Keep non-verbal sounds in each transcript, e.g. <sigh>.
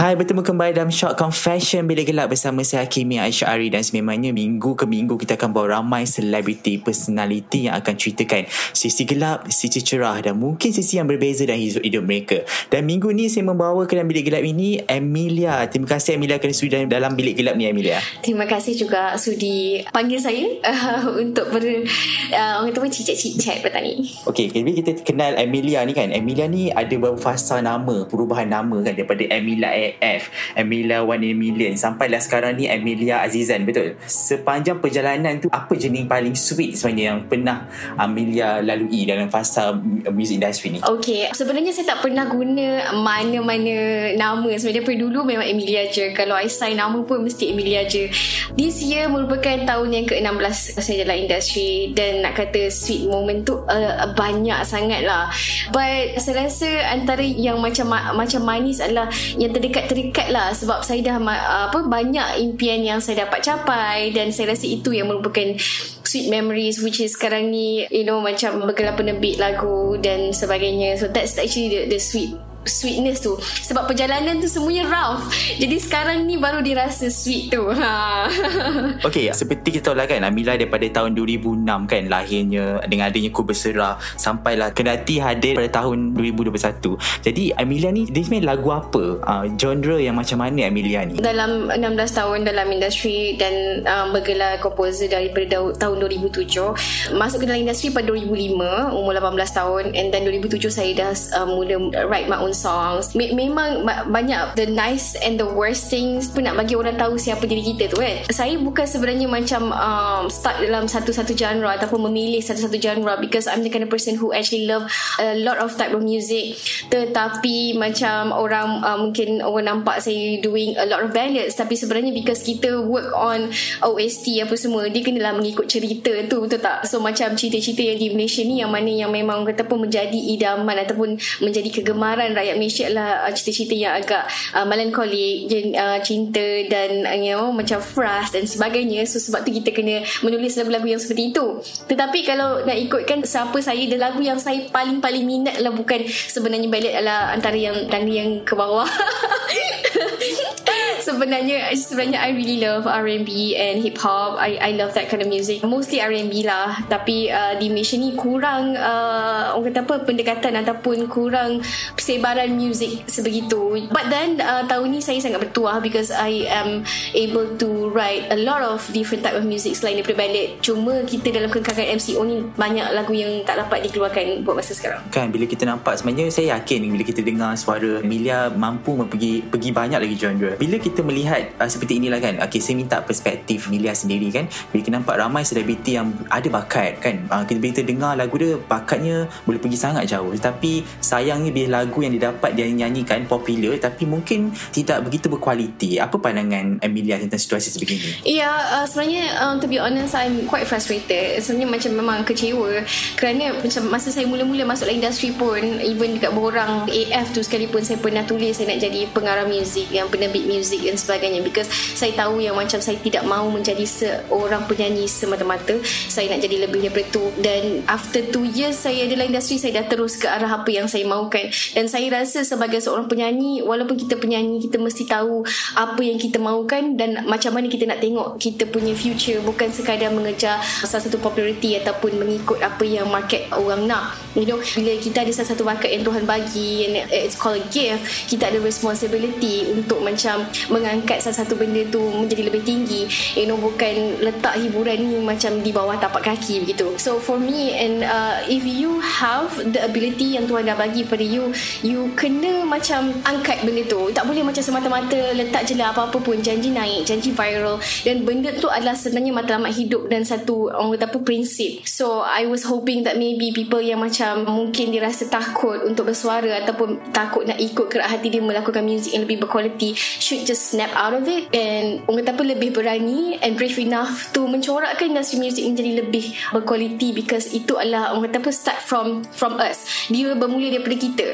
Hai, bertemu kembali dalam Short Confession Bila Gelap bersama saya Hakimi Aisyah Ari dan sememangnya minggu ke minggu kita akan bawa ramai selebriti, personality yang akan ceritakan sisi gelap, sisi cerah dan mungkin sisi yang berbeza dalam hidup, hidup mereka. Dan minggu ni saya membawa ke dalam Bilik Gelap ini Emilia. Terima kasih Emilia kerana sudi dalam Bilik Gelap ni Emilia. Terima kasih juga sudi panggil saya uh, <laughs> untuk ber uh, orang tu pun cicit-cicit pada ni. Okey, jadi kita kenal Emilia ni kan. Emilia ni ada beberapa fasa nama, perubahan nama kan daripada Emilia AF Emilia One in a Million. Sampailah sekarang ni Emilia Azizan Betul? Sepanjang perjalanan tu Apa jenis paling sweet sebenarnya Yang pernah Amelia lalui Dalam fasa music industry ni? Okay Sebenarnya saya tak pernah guna Mana-mana Nama. Sebenarnya daripada dulu Memang Emilia je. Kalau I sign nama pun Mesti Emilia je. This year merupakan Tahun yang ke-16 Saya dalam industri Dan nak kata Sweet moment tu uh, Banyak sangat lah But Saya rasa Antara yang macam Macam manis adalah Yang terdekat terikat-terikat lah. Sebab saya dah apa banyak impian yang saya dapat capai. Dan saya rasa itu yang merupakan sweet memories which is sekarang ni you know macam bergelar penerbit lagu dan sebagainya. So that's actually the, the sweet sweetness tu. Sebab perjalanan tu semuanya rough. Jadi sekarang ni baru dirasa sweet tu. Ha. <laughs> Okay seperti kita tahu lah kan Amila daripada tahun 2006 kan lahirnya dengan adanya ku berserah sampailah kendati hadir pada tahun 2021 jadi Amelia ni dia sebenarnya lagu apa? Uh, genre yang macam mana Amelia ni? Dalam 16 tahun dalam industri dan um, bergelar komposer daripada tahun 2007 masuk ke dalam industri pada 2005 umur 18 tahun. And then 2007 saya dah uh, mula write my own own songs. Me- Memang banyak The nice and the worst things Pun nak bagi orang tahu Siapa diri kita tu kan? Saya bukan sebenarnya macam um, Start dalam satu-satu genre Ataupun memilih satu-satu genre Because I'm the kind of person Who actually love A lot of type of music. Tetapi Macam orang uh, Mungkin orang nampak Saya doing a lot of ballads. Tapi sebenarnya Because kita work on OST apa semua Dia kenalah mengikut cerita tu Betul tak? So macam cerita-cerita yang di Malaysia ni Yang mana yang memang Kata pun menjadi idaman Ataupun menjadi kegemaran rakyat Malaysia adalah uh, cerita-cerita yang agak uh, melankolik, uh, cinta dan uh, you know, macam fras dan sebagainya. So sebab tu kita kena menulis lagu-lagu yang seperti itu. Tetapi kalau nak ikutkan siapa saya, dan lagu yang saya paling-paling minat adalah bukan sebenarnya ballad adalah antara yang tangga yang ke bawah. <laughs> sebenarnya sebenarnya I really love R&B and hip hop. I I love that kind of music. Mostly R&B lah. Tapi uh, di Malaysia ni kurang uh, orang kata apa pendekatan ataupun kurang sebaran music sebegitu. But then uh, tahun ni saya sangat bertuah because I am able to write a lot of different type of music selain daripada ballad. Cuma kita dalam kekakan MCO ni banyak lagu yang tak dapat dikeluarkan buat masa sekarang. Kan bila kita nampak sebenarnya saya yakin bila kita dengar suara Emilia mampu pergi pergi banyak lagi genre. Bila kita melihat uh, seperti inilah kan. Okay, saya minta perspektif Emilia sendiri kan. Bila kita nampak ramai selebriti yang ada bakat kan. Uh, kita bila kita dengar lagu dia bakatnya boleh pergi sangat jauh. Tapi sayangnya bila lagu yang didapat dia nyanyikan popular tapi mungkin tidak begitu berkualiti. Apa pandangan Emilia tentang situasi sebegini? Ya, yeah, uh, sebenarnya um, to be honest I'm quite frustrated. Sebenarnya macam memang kecewa kerana macam masa saya mula-mula masuk dalam industri pun even dekat borang AF tu sekalipun saya pernah tulis saya nak jadi pengarah muzik yang penerbit muzik dan sebagainya. Because saya tahu yang macam saya tidak mahu menjadi seorang penyanyi semata-mata. Saya nak jadi lebih daripada tu. Dan after 2 years saya dalam industri saya dah terus ke arah apa yang saya mahukan dan saya rasa sebagai seorang penyanyi walaupun kita penyanyi kita mesti tahu apa yang kita mahukan dan macam mana kita nak tengok kita punya future. Bukan sekadar mengejar salah satu populariti ataupun mengikut apa yang market orang nak. You know bila kita ada salah satu bakat yang Tuhan bagi and it's called a gift kita ada responsibility untuk macam mengangkat satu benda tu menjadi lebih tinggi. You know bukan letak hiburan ni macam di bawah tapak kaki begitu. So for me and uh, if you have the ability yang Tuhan dah bagi pada you you kena macam angkat benda tu. Tak boleh macam semata-mata letak je lah apa-apa pun. Janji naik janji viral. Dan benda tu adalah sebenarnya matlamat hidup dan satu orang kata apa prinsip. So I was hoping that maybe people yang macam mungkin dirasa takut untuk bersuara ataupun takut nak ikut kerak hati dia melakukan music yang lebih berkualiti should just snap out of it. And orang kata apa lebih berani and brave enough to mencorakkan industri music menjadi lebih berkualiti because itu adalah orang kata apa start from from us. Dia bermula daripada kita.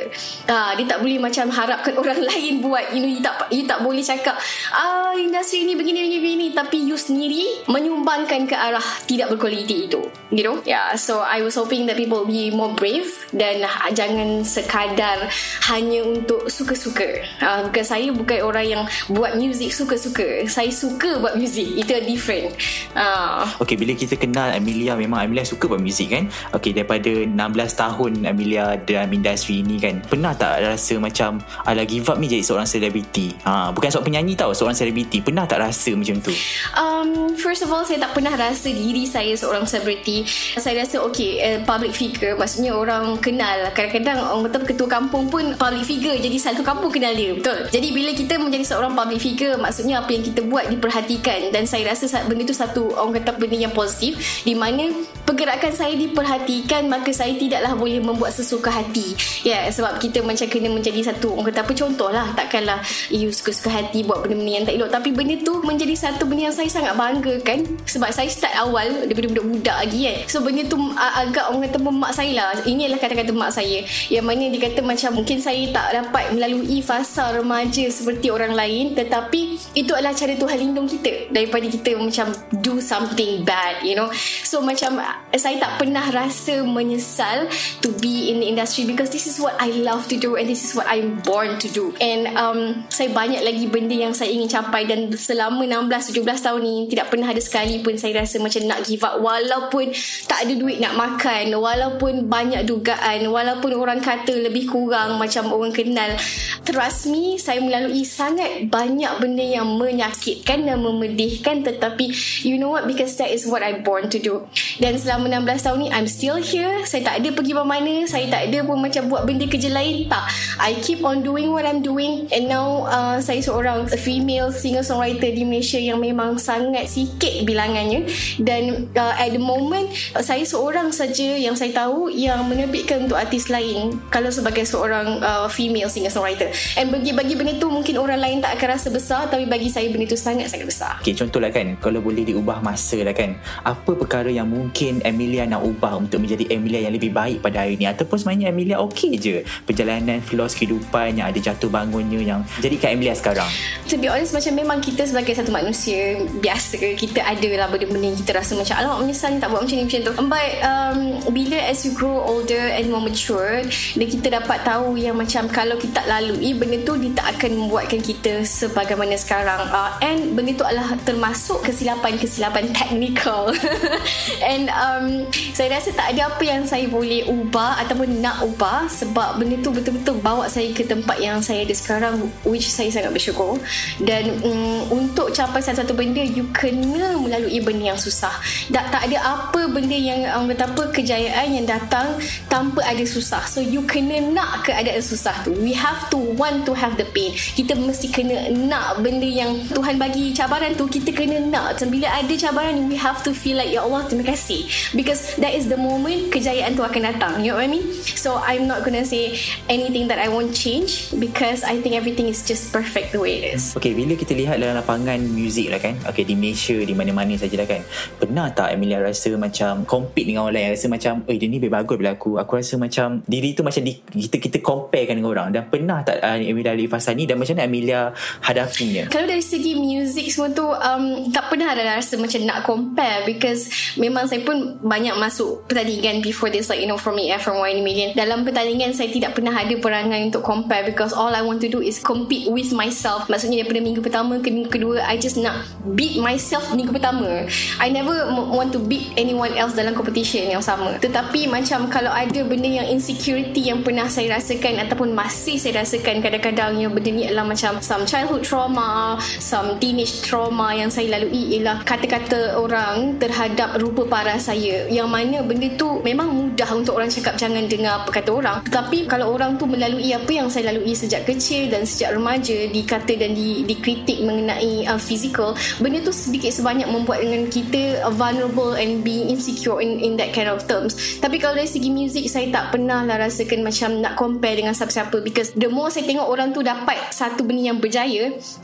Uh, dia tak boleh macam harapkan <laughs> orang lain buat. You know you tak, you tak boleh cakap ah industri ni begini begini begini. Tapi you sendiri menyumbangkan ke arah tidak berkualiti itu. You know? Yeah so I was hoping that people be more brave dan uh, jangan sekadar hanya untuk suka-suka. Uh, bukan saya bukan orang yang buat music suka-suka. Saya suka buat music. Itu different. Uh. Okay bila kita kenal Amelia memang Amelia suka buat music kan? Okay daripada 16 tahun Amelia dalam industri ini kan? Pernah tak rasa macam ala give up ni jadi seorang selebriti? Ha, bukan seorang penyanyi tau seorang selebriti. Pernah tak rasa macam tu? Um, first of all saya tak pernah rasa diri saya seorang selebriti. Saya rasa okay uh, public figure. Maksudnya orang kenal. Kadang-kadang orang kata ketua kampung pun public figure. Jadi satu kampung kenal dia. Betul? Jadi bila kita menjadi seorang public figure maksudnya apa yang kita buat diperhatikan. Dan saya rasa benda tu satu orang kata benda yang positif di mana pergerakan saya diperhatikan maka saya tidaklah boleh membuat sesuka hati. Ya yeah, sebab kita macam kena menjadi satu orang kata apa contoh lah takkanlah you suka-suka hati buat benda-benda yang tak elok. Tapi benda tu menjadi satu benda yang saya sangat banggakan sebab saya start awal daripada budak-budak lagi kan? So benda tu agak orang kata mak saya lah. Ini adalah kata-kata mak saya. Yang mana dia kata macam mungkin saya tak dapat melalui fasa remaja seperti orang lain tetapi itu adalah cara Tuhan lindung kita. Daripada kita macam do something bad you know. So macam saya tak pernah rasa menyesal to be in the industry because this is what I love to do and this is what I'm born to do. And um, saya banyak lagi benda yang saya ingin capai dan selama 16-17 tahun ni tidak pernah ada sekali pun saya rasa macam nak give up. Walaupun tak ada duit nak makan walaupun banyak dugaan walaupun orang kata lebih kurang macam orang kenal trust me saya melalui sangat banyak benda yang menyakitkan dan memedihkan tetapi you know what? Because that is what I born to do. Dan selama 16 tahun ni I'm still here. Saya tak ada pergi mana-mana saya tak ada pun macam buat benda kerja lain. Tak. I keep on doing what I'm doing. And now uh, saya seorang female singer-songwriter di Malaysia yang memang sangat sikit bilangannya. Dan uh, at the moment saya seorang saja yang saya tahu yang menerbitkan untuk artis lain. Kalau sebagai seorang uh, female singer-songwriter. And bagi-bagi benda tu mungkin orang lain tak akan rasa besar tapi bagi saya benda tu sangat-sangat besar. Okay, contohlah kan kalau boleh diubah masa lah kan apa perkara yang mungkin Emilia nak ubah untuk menjadi Emilia yang lebih baik pada hari ni? Ataupun sebenarnya Emilia okey je? Perjalanan flow kehidupan yang ada jatuh bangunnya yang jadikan Emilia sekarang? To be honest macam memang kita sebagai satu manusia biasa kita ada lah benda-benda yang kita rasa macam alamak menyesal ni tak buat macam ni macam tu. But um, bila as you grow older and more mature dan kita dapat tahu yang macam kalau kita lalui benda tu dia tak akan membuatkan kita sebagaimana sekarang. Uh, and benda tu adalah termasuk kesilapan-kesilapan technical <laughs> and um, saya rasa tak ada apa yang saya boleh ubah ataupun nak ubah sebab benda tu betul-betul bawa saya ke tempat yang saya ada sekarang which saya sangat bersyukur. Dan um, untuk capai satu-satu benda you kena melalui benda yang susah. Tak, tak ada apa benda yang um, betapa kejayaan yang datang tanpa ada susah. So you kena nak keadaan susah tu. We have to want to have the pain. Kita mesti kena nak benda yang Tuhan bagi cabaran tu kita kena nak. Dan bila ada cabaran we have to feel like ya Allah terima kasih. Because that is the moment kejayaan tu akan datang. You know what I mean? So I'm not gonna say anything that I won't change because I think everything is just perfect the way it is. Okay bila kita lihat dalam lapangan muzik lah kan okay di Malaysia di mana-mana saja lah kan pernah tak Emilia rasa macam compete dengan orang lain? Rasa macam eh dia ni lebih bagus daripada aku. Aku rasa macam diri tu macam di, kita kita comparekan dengan orang. Dan pernah tak uh, Emilia dari fasa ni dan macam mana Emilia hadapinya. Kalau dari segi muzik semua tu um, tak pernah ada rasa macam nak compare because memang saya pun banyak masuk pertandingan before this like you know from EF from Wine Million. Dalam pertandingan saya tidak pernah ada perangai untuk compare because all I want to do is compete with myself. Maksudnya daripada minggu pertama ke minggu kedua I just nak beat myself minggu pertama. I never want to beat anyone else dalam competition yang sama. Tetapi macam kalau ada benda yang insecurity yang pernah saya rasakan ataupun masih saya rasakan kadang-kadang yang benda ni adalah macam some childhood trauma some teenage trauma yang saya lalui ialah kata-kata orang terhadap rupa parah saya. Yang mana benda tu memang mudah untuk orang cakap jangan dengar apa kata orang. Tetapi kalau orang tu melalui apa yang saya lalui sejak kecil dan sejak remaja dikata dan di, dikritik mengenai uh, physical benda tu sedikit sebanyak membuat dengan kita vulnerable and being insecure in, in that kind of terms. Tapi kalau dari segi music saya tak pernah lah rasakan macam nak compare dengan siapa-siapa. Because the more saya tengok orang tu dapat satu benda yang berjaya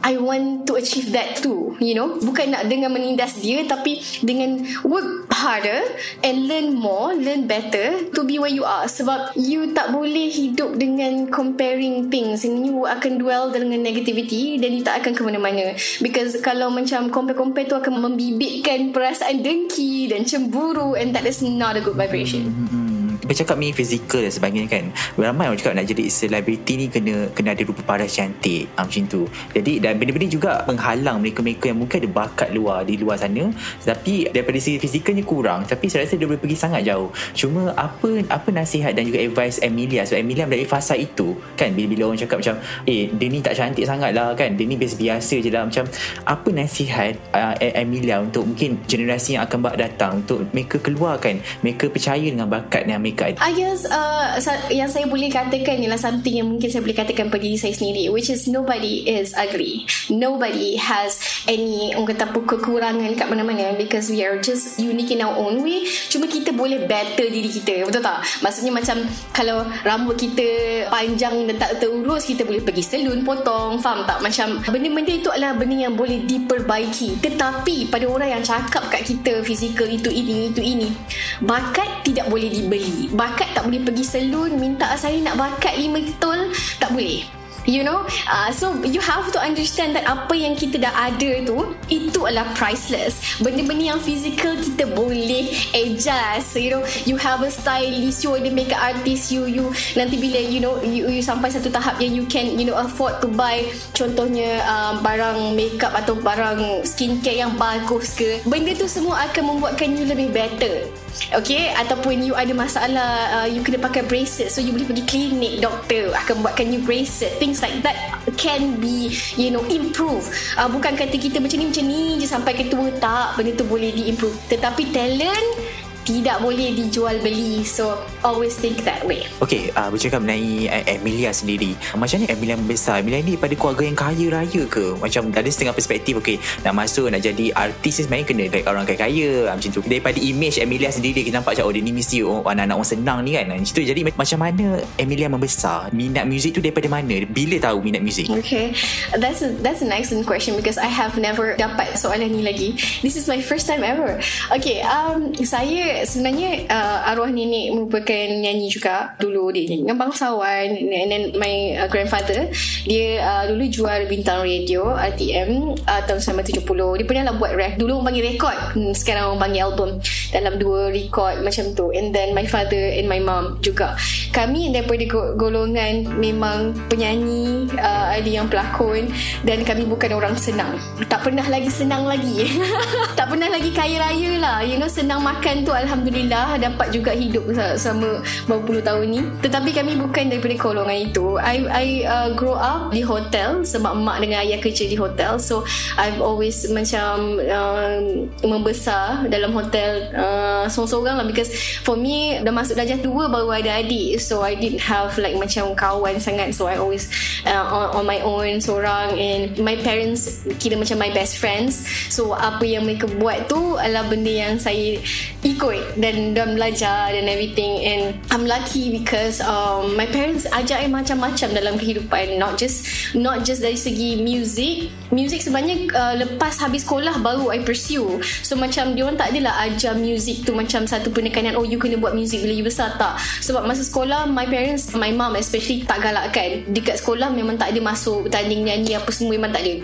I want to achieve that too you know. Bukan nak dengan menindas dia tapi dengan work harder and learn more learn better to be where you are. Sebab you tak boleh hidup dengan comparing things. And you akan dwell dengan negativity dan you tak akan ke mana-mana. Because kalau macam compare-compare tu akan membibitkan perasaan dengki dan cemburu and that is not a good vibration. Mm-hmm bercakap ni fizikal dan sebagainya kan. Ramai orang cakap nak jadi selebriti ni kena kena ada rupa paras cantik. Um, macam tu. Jadi dan benda-benda juga menghalang mereka-mereka yang mungkin ada bakat luar di luar sana. Tapi daripada segi fizikalnya kurang. Tapi saya rasa dia boleh pergi sangat jauh. Cuma apa apa nasihat dan juga advice Emilia? Sebab Emilia dari fasa itu kan? Bila-bila orang cakap macam eh dia ni tak cantik sangat lah kan? Dia ni biasa-biasa je lah. Macam apa nasihat uh, Emilia untuk mungkin generasi yang akan datang untuk mereka keluarkan mereka percaya dengan bakat yang mereka I guess uh, yang saya boleh katakan ialah something yang mungkin saya boleh katakan pada diri saya sendiri which is nobody is ugly. Nobody has any orang kata kekurangan kat mana-mana because we are just unique in our own way. Cuma kita boleh better diri kita betul tak? Maksudnya macam kalau rambut kita panjang dan tak terurus kita boleh pergi salon potong faham tak? Macam benda-benda itu adalah benda yang boleh diperbaiki. Tetapi pada orang yang cakap kat kita fizikal itu ini itu ini bakat tidak boleh dibeli bakat tak boleh pergi salon minta saya nak bakat lima betul tak boleh. You know? Uh, So you have to understand That apa yang kita dah ada tu Itu adalah priceless. Benda-benda yang physical Kita boleh adjust You know? You have a stylist You ada makeup artist You you Nanti bila you know You, you sampai satu tahap Yang you can You know afford to buy Contohnya uh, Barang makeup Atau barang skincare Yang bagus ke Benda tu semua Akan membuatkan you lebih better Okay Ataupun you ada masalah uh, You kena pakai bracelet So you boleh pergi klinik Doktor Akan buatkan you bracelet. Things like that Can be You know Improve. Uh, Bukan kata kita macam ni Macam ni je Sampai ke tua Tak. Benda tu boleh di improve Tetapi talent tidak boleh dijual beli so always think that way. Okay uh, bercakap mengenai uh, Emilia sendiri. Macam ni Emilia membesar? Emilia ni pada keluarga yang kaya raya ke? Macam ada setengah perspektif okay nak masuk nak jadi artis sebenarnya kena like orang kaya-kaya. Uh, macam tu. Daripada image Emilia sendiri kita nampak macam oh dia ni mesti oh, anak-anak orang senang ni kan? Macam tu. Jadi macam mana Emilia membesar? Minat muzik tu daripada mana? Bila tahu minat muzik okay that's a, that's an excellent question because I have never dapat soalan ni lagi. This is my first time ever. Okay um, saya sebenarnya uh, arwah nenek merupakan nyanyi juga. Dulu dia nyanyi dengan bangsawan and then my uh, grandfather dia uh, dulu jual bintang radio RTM uh, tahun 1970 dia pernah lah buat rap dulu orang panggil rekod. Hmm, sekarang orang panggil album dalam dua record macam tu. And then my father and my mom juga. Kami daripada golongan memang penyanyi uh, ada yang pelakon dan kami bukan orang senang. Tak pernah lagi senang lagi. <laughs> Tak pernah lagi kaya raya lah. You know senang makan tu Alhamdulillah dapat juga hidup selama beberapa puluh tahun ni. Tetapi kami bukan daripada golongan itu. I, I uh, grow up di hotel sebab mak dengan ayah kerja di hotel. So I've always macam uh, membesar dalam hotel uh, seorang-seorang lah. Because for me dah masuk darjah dua baru ada adik. So I didn't have like macam kawan sangat. So I always uh, on, on my own seorang. And my parents kira macam my best friends. So apa yang mereka buat tu adalah benda yang saya ikut dan dan belajar dan everything. And I'm lucky because um, my parents ajak I macam-macam dalam kehidupan. Not just not just dari segi music. Music sebenarnya uh, lepas habis sekolah baru I pursue. So macam dia orang tak adalah ajar music tu macam satu penekanan oh you kena buat music bila you besar tak. Sebab masa sekolah my parents my mom especially tak galakkan. Dekat sekolah memang tak ada masuk tanding nyanyi apa semua memang tak ada.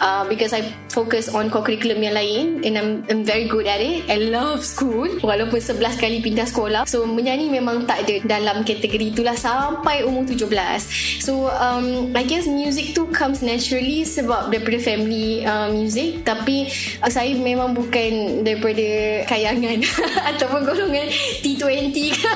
Uh, because I focus on co-curriculum yang lain and I'm, I'm very good at it. I love school walaupun 11 kali pindah sekolah. So menyanyi memang tak ada dalam kategori itulah sampai umur 17 so um, I guess music tu comes naturally sebab daripada family uh, music. Tapi uh, saya memang bukan daripada kayangan <laughs> ataupun golongan T20 ke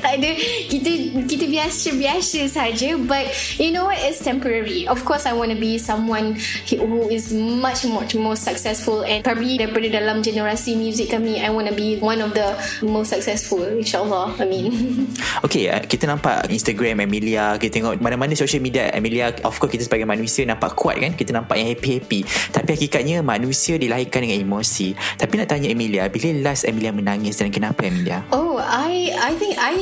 tak ada. Kita kita biasa-biasa saja but you know what? It's temporary. Of course I want to be someone who is much much more successful and probably daripada dalam generasi music kami I want to be one of the most successful insyaallah. I mean <laughs> Okay kita nampak Instagram Amelia kita tengok mana-mana social media. Amelia of course kita sebagai manusia nampak kuat kan? Kita nampak yang happy-happy. Tapi hakikatnya manusia dilahirkan dengan emosi. Tapi nak tanya Amelia bila last Amelia menangis dan kenapa Amelia oh I I think I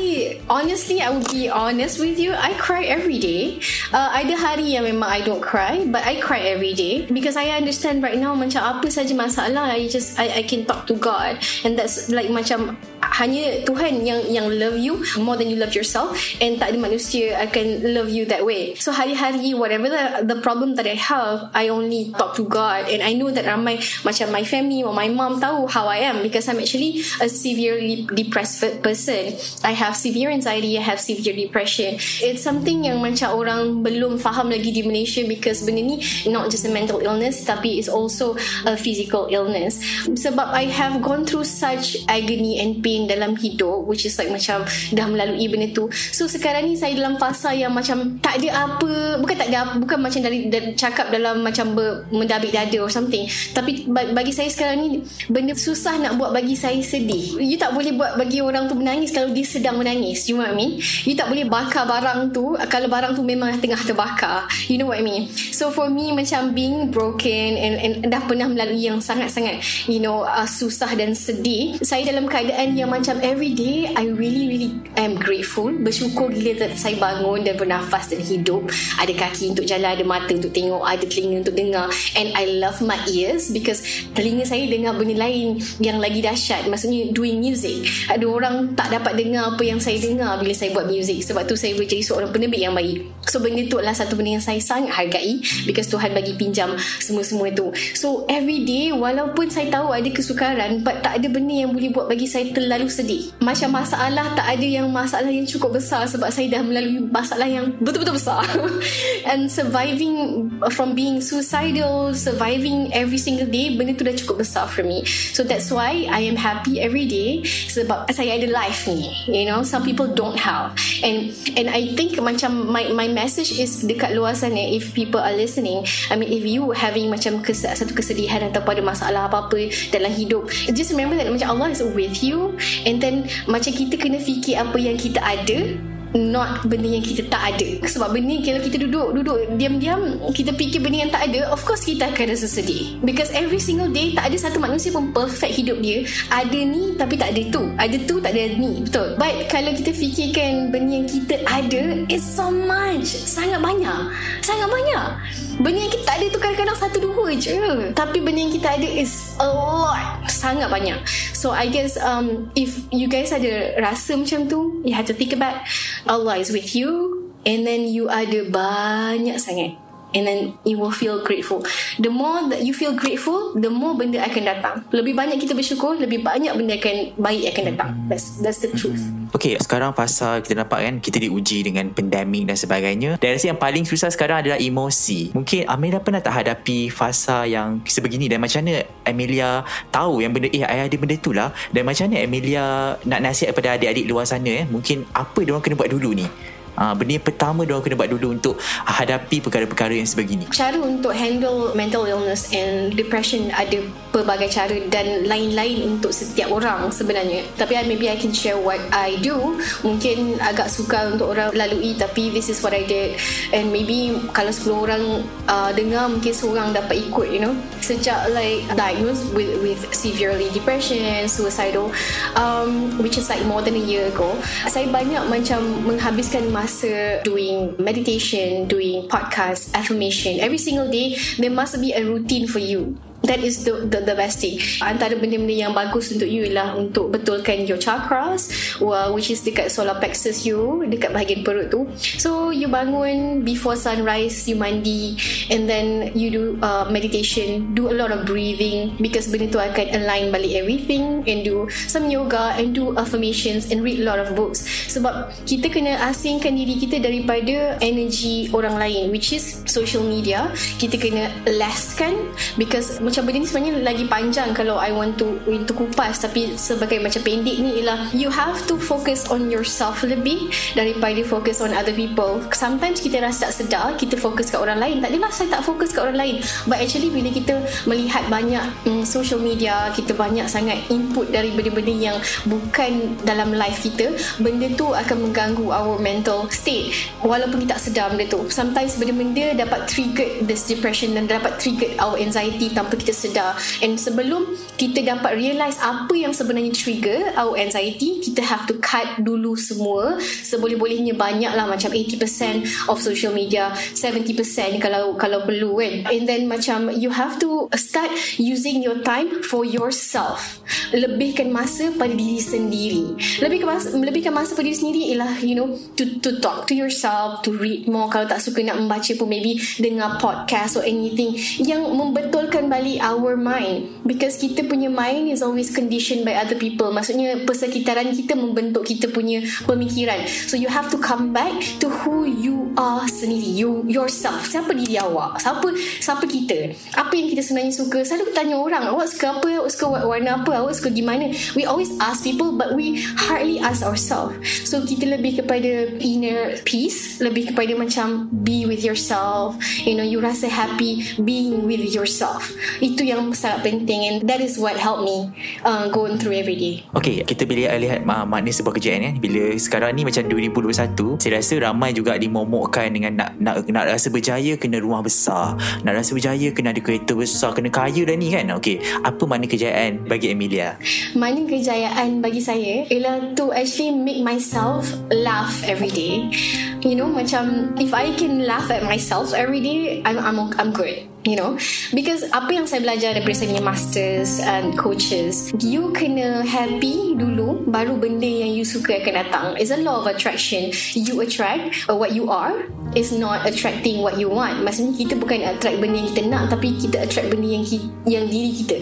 honestly I would be honest with you. I cry every day. Uh, ada hari yang memang I don't cry but I cry every day. Because I understand right now macam apa saja masalah I just I, I can talk to God. And that's like macam hanya Tuhan yang yang love you more than you love yourself and tak ada manusia akan love you that way. So hari-hari whatever the, the problem that I have I only talk to God and I know that ramai macam my family or my mom tahu how I am because I'm actually a severely depressed person. I have severe anxiety I have severe depression. It's something yang macam orang belum faham lagi di Malaysia because benda ni not just a mental illness tapi it's also a physical illness. Sebab I have gone through such agony and pain dalam hidup which is like macam dah melalui benda tu. So sekarang ni saya dalam fasa yang macam tak ada apa bukan tak ada bukan macam dari, dari cakap dalam macam ber, mendabik dada or something. Tapi bagi saya sekarang ni benda susah nak buat bagi saya sedih. You tak boleh buat bagi orang tu menangis kalau dia sedang menangis. You know what I mean? You tak boleh bakar barang tu kalau barang tu memang tengah terbakar. You know what I mean? So for me macam being broken and, and dah pernah melalui yang sangat-sangat you know uh, susah dan sedih saya dalam keadaan yang macam every day I really really am grateful. Bersyukur gila that saya bangun dan bernafas dan hidup. Ada kaki untuk jalan ada mata untuk tengok ada telinga untuk dengar. And I love my ears because telinga saya dengar benda lain yang lagi dahsyat. Maksudnya doing music. Ada orang tak dapat dengar apa yang saya dengar bila saya buat music. Sebab tu saya boleh jadi seorang penerbit yang baik. So benda tu adalah satu benda yang saya sangat hargai because Tuhan bagi pinjam semua-semua itu so every day walaupun saya tahu ada kesukaran but tak ada benda yang boleh buat bagi saya terlalu sedih. Macam masalah tak ada yang masalah yang cukup besar sebab saya dah melalui masalah yang betul-betul besar. <laughs> And surviving from being suicidal surviving every single day benda tu dah cukup besar for me. So that's why I am happy every day sebab saya ada life ni you know. Some people don't have. And and I think macam my my message is dekat luar sana if people are listening I mean if you having macam kes, satu kesedihan atau ada masalah apa-apa dalam hidup just remember that macam Allah is with you and then macam kita kena fikir apa yang kita ada not benda yang kita tak ada. Sebab benda kalau kita duduk duduk diam-diam kita fikir benda yang tak ada of course kita akan rasa sedih. Because every single day tak ada satu manusia pun perfect hidup dia. Ada ni tapi tak ada tu. Ada tu tak ada ni. Betul. But kalau kita fikirkan benda yang kita ada is so much. Sangat banyak. Sangat banyak benda yang kita ada tu kadang-kadang satu dua je. Tapi benda yang kita ada is a lot. Sangat banyak. So I guess um, if you guys ada rasa macam tu you have to think about Allah is with you and then you ada banyak sangat and then you will feel grateful the more that you feel grateful the more benda akan datang lebih banyak kita bersyukur lebih banyak benda akan baik akan datang that's that's the truth Okay, sekarang pasal kita nampak kan kita diuji dengan pandemik dan sebagainya. Dan rasa yang paling susah sekarang adalah emosi. Mungkin Amelia pernah tak hadapi fasa yang sebegini dan macam mana Amelia tahu yang benda eh ayah ada benda tu lah. Dan macam mana Amelia nak nasihat kepada adik-adik luar sana eh. Mungkin apa dia orang kena buat dulu ni? Uh, benda yang pertama dia orang kena buat dulu untuk hadapi perkara-perkara yang sebegini. Cara untuk handle mental illness and depression ada pelbagai cara dan lain-lain untuk setiap orang sebenarnya. Tapi maybe I can share what I do. Mungkin agak suka untuk orang lalui tapi this is what I did. And maybe kalau 10 orang uh, dengar mungkin seorang dapat ikut you know. Sejak like diagnosed with with severely depression, suicidal um, which is like more than a year ago. Saya banyak macam menghabiskan masa doing meditation, doing podcast, affirmation, every single day, there must be a routine for you that is the, the the best thing. Antara benda-benda yang bagus untuk you ialah untuk betulkan your chakras which is dekat solar plexus you dekat bahagian perut tu. So you bangun before sunrise you mandi and then you do uh, meditation do a lot of breathing because benda tu akan align balik everything and do some yoga and do affirmations and read a lot of books. Sebab kita kena asingkan diri kita daripada energy orang lain which is social media. Kita kena lesskan because macam benda ni sebenarnya lagi panjang kalau I want to untuk kupas. Tapi sebagai macam pendek ni ialah you have to focus on yourself lebih daripada focus on other people. Sometimes kita rasa tak sedar kita fokus kat orang lain. Tak adalah saya tak fokus kat orang lain. But actually bila kita melihat banyak um, social media kita banyak sangat input dari benda-benda yang bukan dalam life kita benda tu akan mengganggu our mental state. Walaupun kita tak sedar benda tu. Sometimes benda-benda dapat trigger this depression dan dapat trigger our anxiety tanpa kita sedar. And sebelum kita dapat realise apa yang sebenarnya trigger our anxiety kita have to cut dulu semua. Seboleh-bolehnya banyak lah macam 80% of social media 70% kalau kalau perlu kan? And then macam you have to start using your time for yourself. Lebihkan masa pada diri sendiri. Lebihkan masa, lebihkan masa pada diri sendiri ialah you know to to talk to yourself to read more. Kalau tak suka nak membaca pun maybe dengar podcast or anything yang membetulkan balik our mind. Because kita punya mind is always conditioned by other people. Maksudnya persekitaran kita membentuk kita punya pemikiran. So you have to come back to who you are sendiri. You yourself. Siapa diri awak? Siapa siapa kita? Apa yang kita sebenarnya suka? Selalu tanya orang awak suka apa? Awak suka warna apa? Awak suka gimana? We always ask people but we hardly ask ourselves. So kita lebih kepada inner peace. Lebih kepada macam be with yourself. You know you rasa happy being with yourself itu yang sangat penting and that is what help me uh, going through every day. Okay kita bila lihat uh, makna sebuah kejayaan kan bila sekarang ni macam 2021 saya rasa ramai juga dimomokkan dengan nak nak nak rasa berjaya kena rumah besar nak rasa berjaya kena ada kereta besar kena kaya dah ni kan? Okay apa makna kejayaan bagi Emilia? Makna kejayaan bagi saya ialah to actually make myself laugh every day. You know macam if I can laugh at myself every day I'm I'm I'm good you know? Because apa yang saya belajar daripada saya punya masters and coaches. You kena happy dulu baru benda yang you suka akan datang. It's a law of attraction. You attract what you are is not attracting what you want. Maksudnya kita bukan attract benda yang kita nak tapi kita attract benda yang yang diri kita.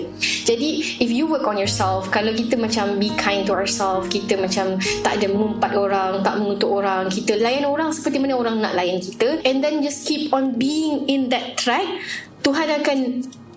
Jadi if you work on yourself kalau kita macam be kind to ourselves kita macam tak ada mengumpat orang tak mengutuk orang kita layan orang seperti mana orang nak layan kita and then just keep on being in that track Tuhan akan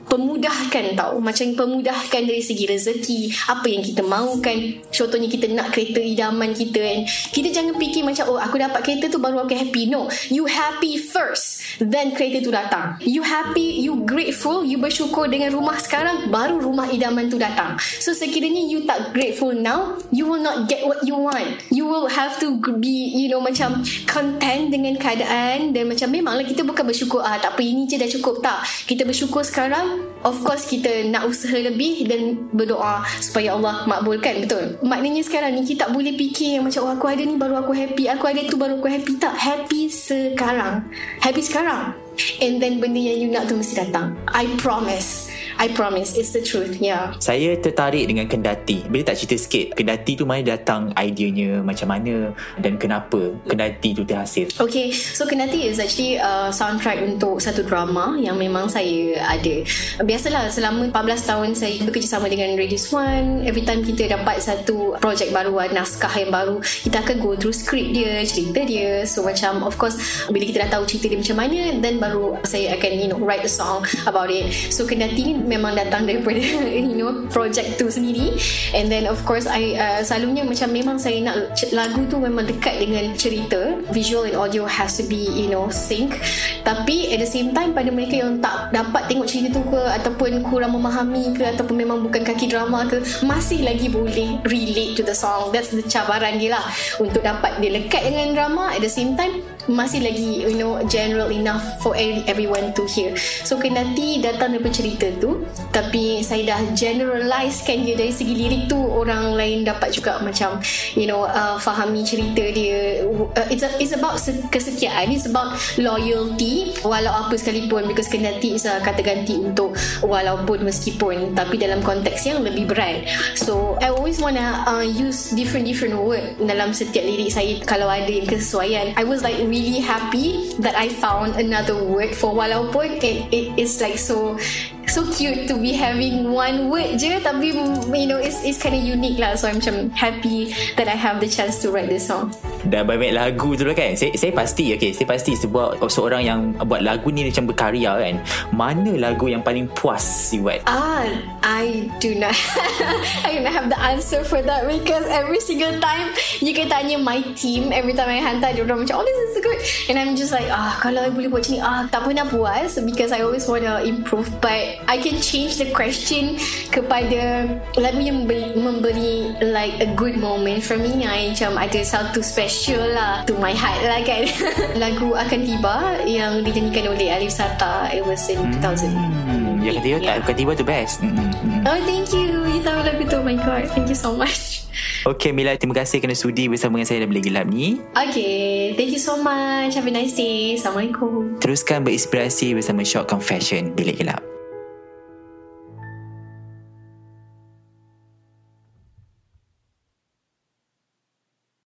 pemudahkan tau. Macam pemudahkan dari segi rezeki apa yang kita mahukan contohnya kita nak kereta idaman kita kan. Kita jangan fikir macam oh aku dapat kereta tu baru aku happy. No. You happy first then kereta tu datang. You happy you grateful you bersyukur dengan rumah sekarang baru rumah idaman tu datang. So sekiranya you tak grateful now you will not get what you want. You will have to be you know macam content dengan keadaan. Dan macam memanglah kita bukan bersyukur ah tak apa ini je dah cukup. Tak. Kita bersyukur sekarang of course kita nak usaha lebih dan berdoa supaya Allah makbulkan. Betul? Maknanya sekarang ni kita tak boleh fikir yang macam oh, aku ada ni baru aku happy. Aku ada tu baru aku happy. Tak. Happy sekarang. Happy sekarang. And then benda yang you nak tu mesti datang. I promise I promise It's the truth Yeah. Saya tertarik dengan Kendati. Bila tak cerita sikit Kendati tu mana datang Ideanya macam mana Dan kenapa Kendati tu terhasil. Okay So Kendati is actually uh, Soundtrack untuk Satu drama Yang memang saya ada. Biasalah Selama 14 tahun Saya bekerjasama dengan Radio One Every time kita dapat Satu projek baru Naskah yang baru Kita akan go through script dia Cerita dia. So macam Of course Bila kita dah tahu cerita dia macam mana Then baru Saya akan you know Write a song About it. So Kendati ni memang datang daripada <laughs> you know project tu sendiri. And then of course I uh, selalunya macam memang saya nak lagu tu memang dekat dengan cerita. Visual and audio has to be you know sync. Tapi at the same time pada mereka yang tak dapat tengok cerita tu ke ataupun kurang memahami ke ataupun memang bukan kaki drama ke masih lagi boleh relate to the song. That's the cabaran dia lah. Untuk dapat dia lekat dengan drama at the same time masih lagi you know general enough for everyone to hear. So Kendati datang daripada cerita tu tapi saya dah generalizekan dia dari segi lirik tu orang lain dapat juga macam you know uh, fahami cerita dia. Uh, it's, a, it's about kesetiaan it's about loyalty walau apa sekalipun because kendati is a kata ganti untuk walaupun meskipun tapi dalam konteks yang lebih berat. So I always wanna uh, use different different word dalam setiap lirik saya. Kalau ada kesesuaian I was like really happy that I found another word for walaupun it, it is like so so cute to be having one word je tapi you know it's it's kind of unique lah. So I'm macam happy that I have the chance to write this song. Dah banyak lagu tu lah kan? Saya, saya pasti okay, saya pasti sebuah seorang yang buat lagu ni macam berkarya kan. Mana lagu yang paling puas you buat? Ah I do not <laughs> I do not have the answer for that because every single time you can tanya my team every time I hantar dia orang macam oh this is good. And I'm just like ah kalau I boleh buat macam ni ah tak pernah puas because I always want to improve. But I can change the question kepada lagu yang memberi, memberi like a good moment for me. I macam ada satu special lah to my heart lah kan. <laughs> Lagu akan tiba yang dinyanyikan oleh Alif Sata it was in 2000 hmm, yang ketiga yeah. akan tiba tu best. Hmm, hmm, hmm. oh thank you. You tahu lagu tu oh my god. Thank you so much. Okay Mila Terima kasih kerana sudi Bersama dengan saya Dalam Bilik Gelap ni. Okay Thank you so much. Have a nice day. Assalamualaikum. Teruskan berinspirasi Bersama Shock Confession Bilik Gelap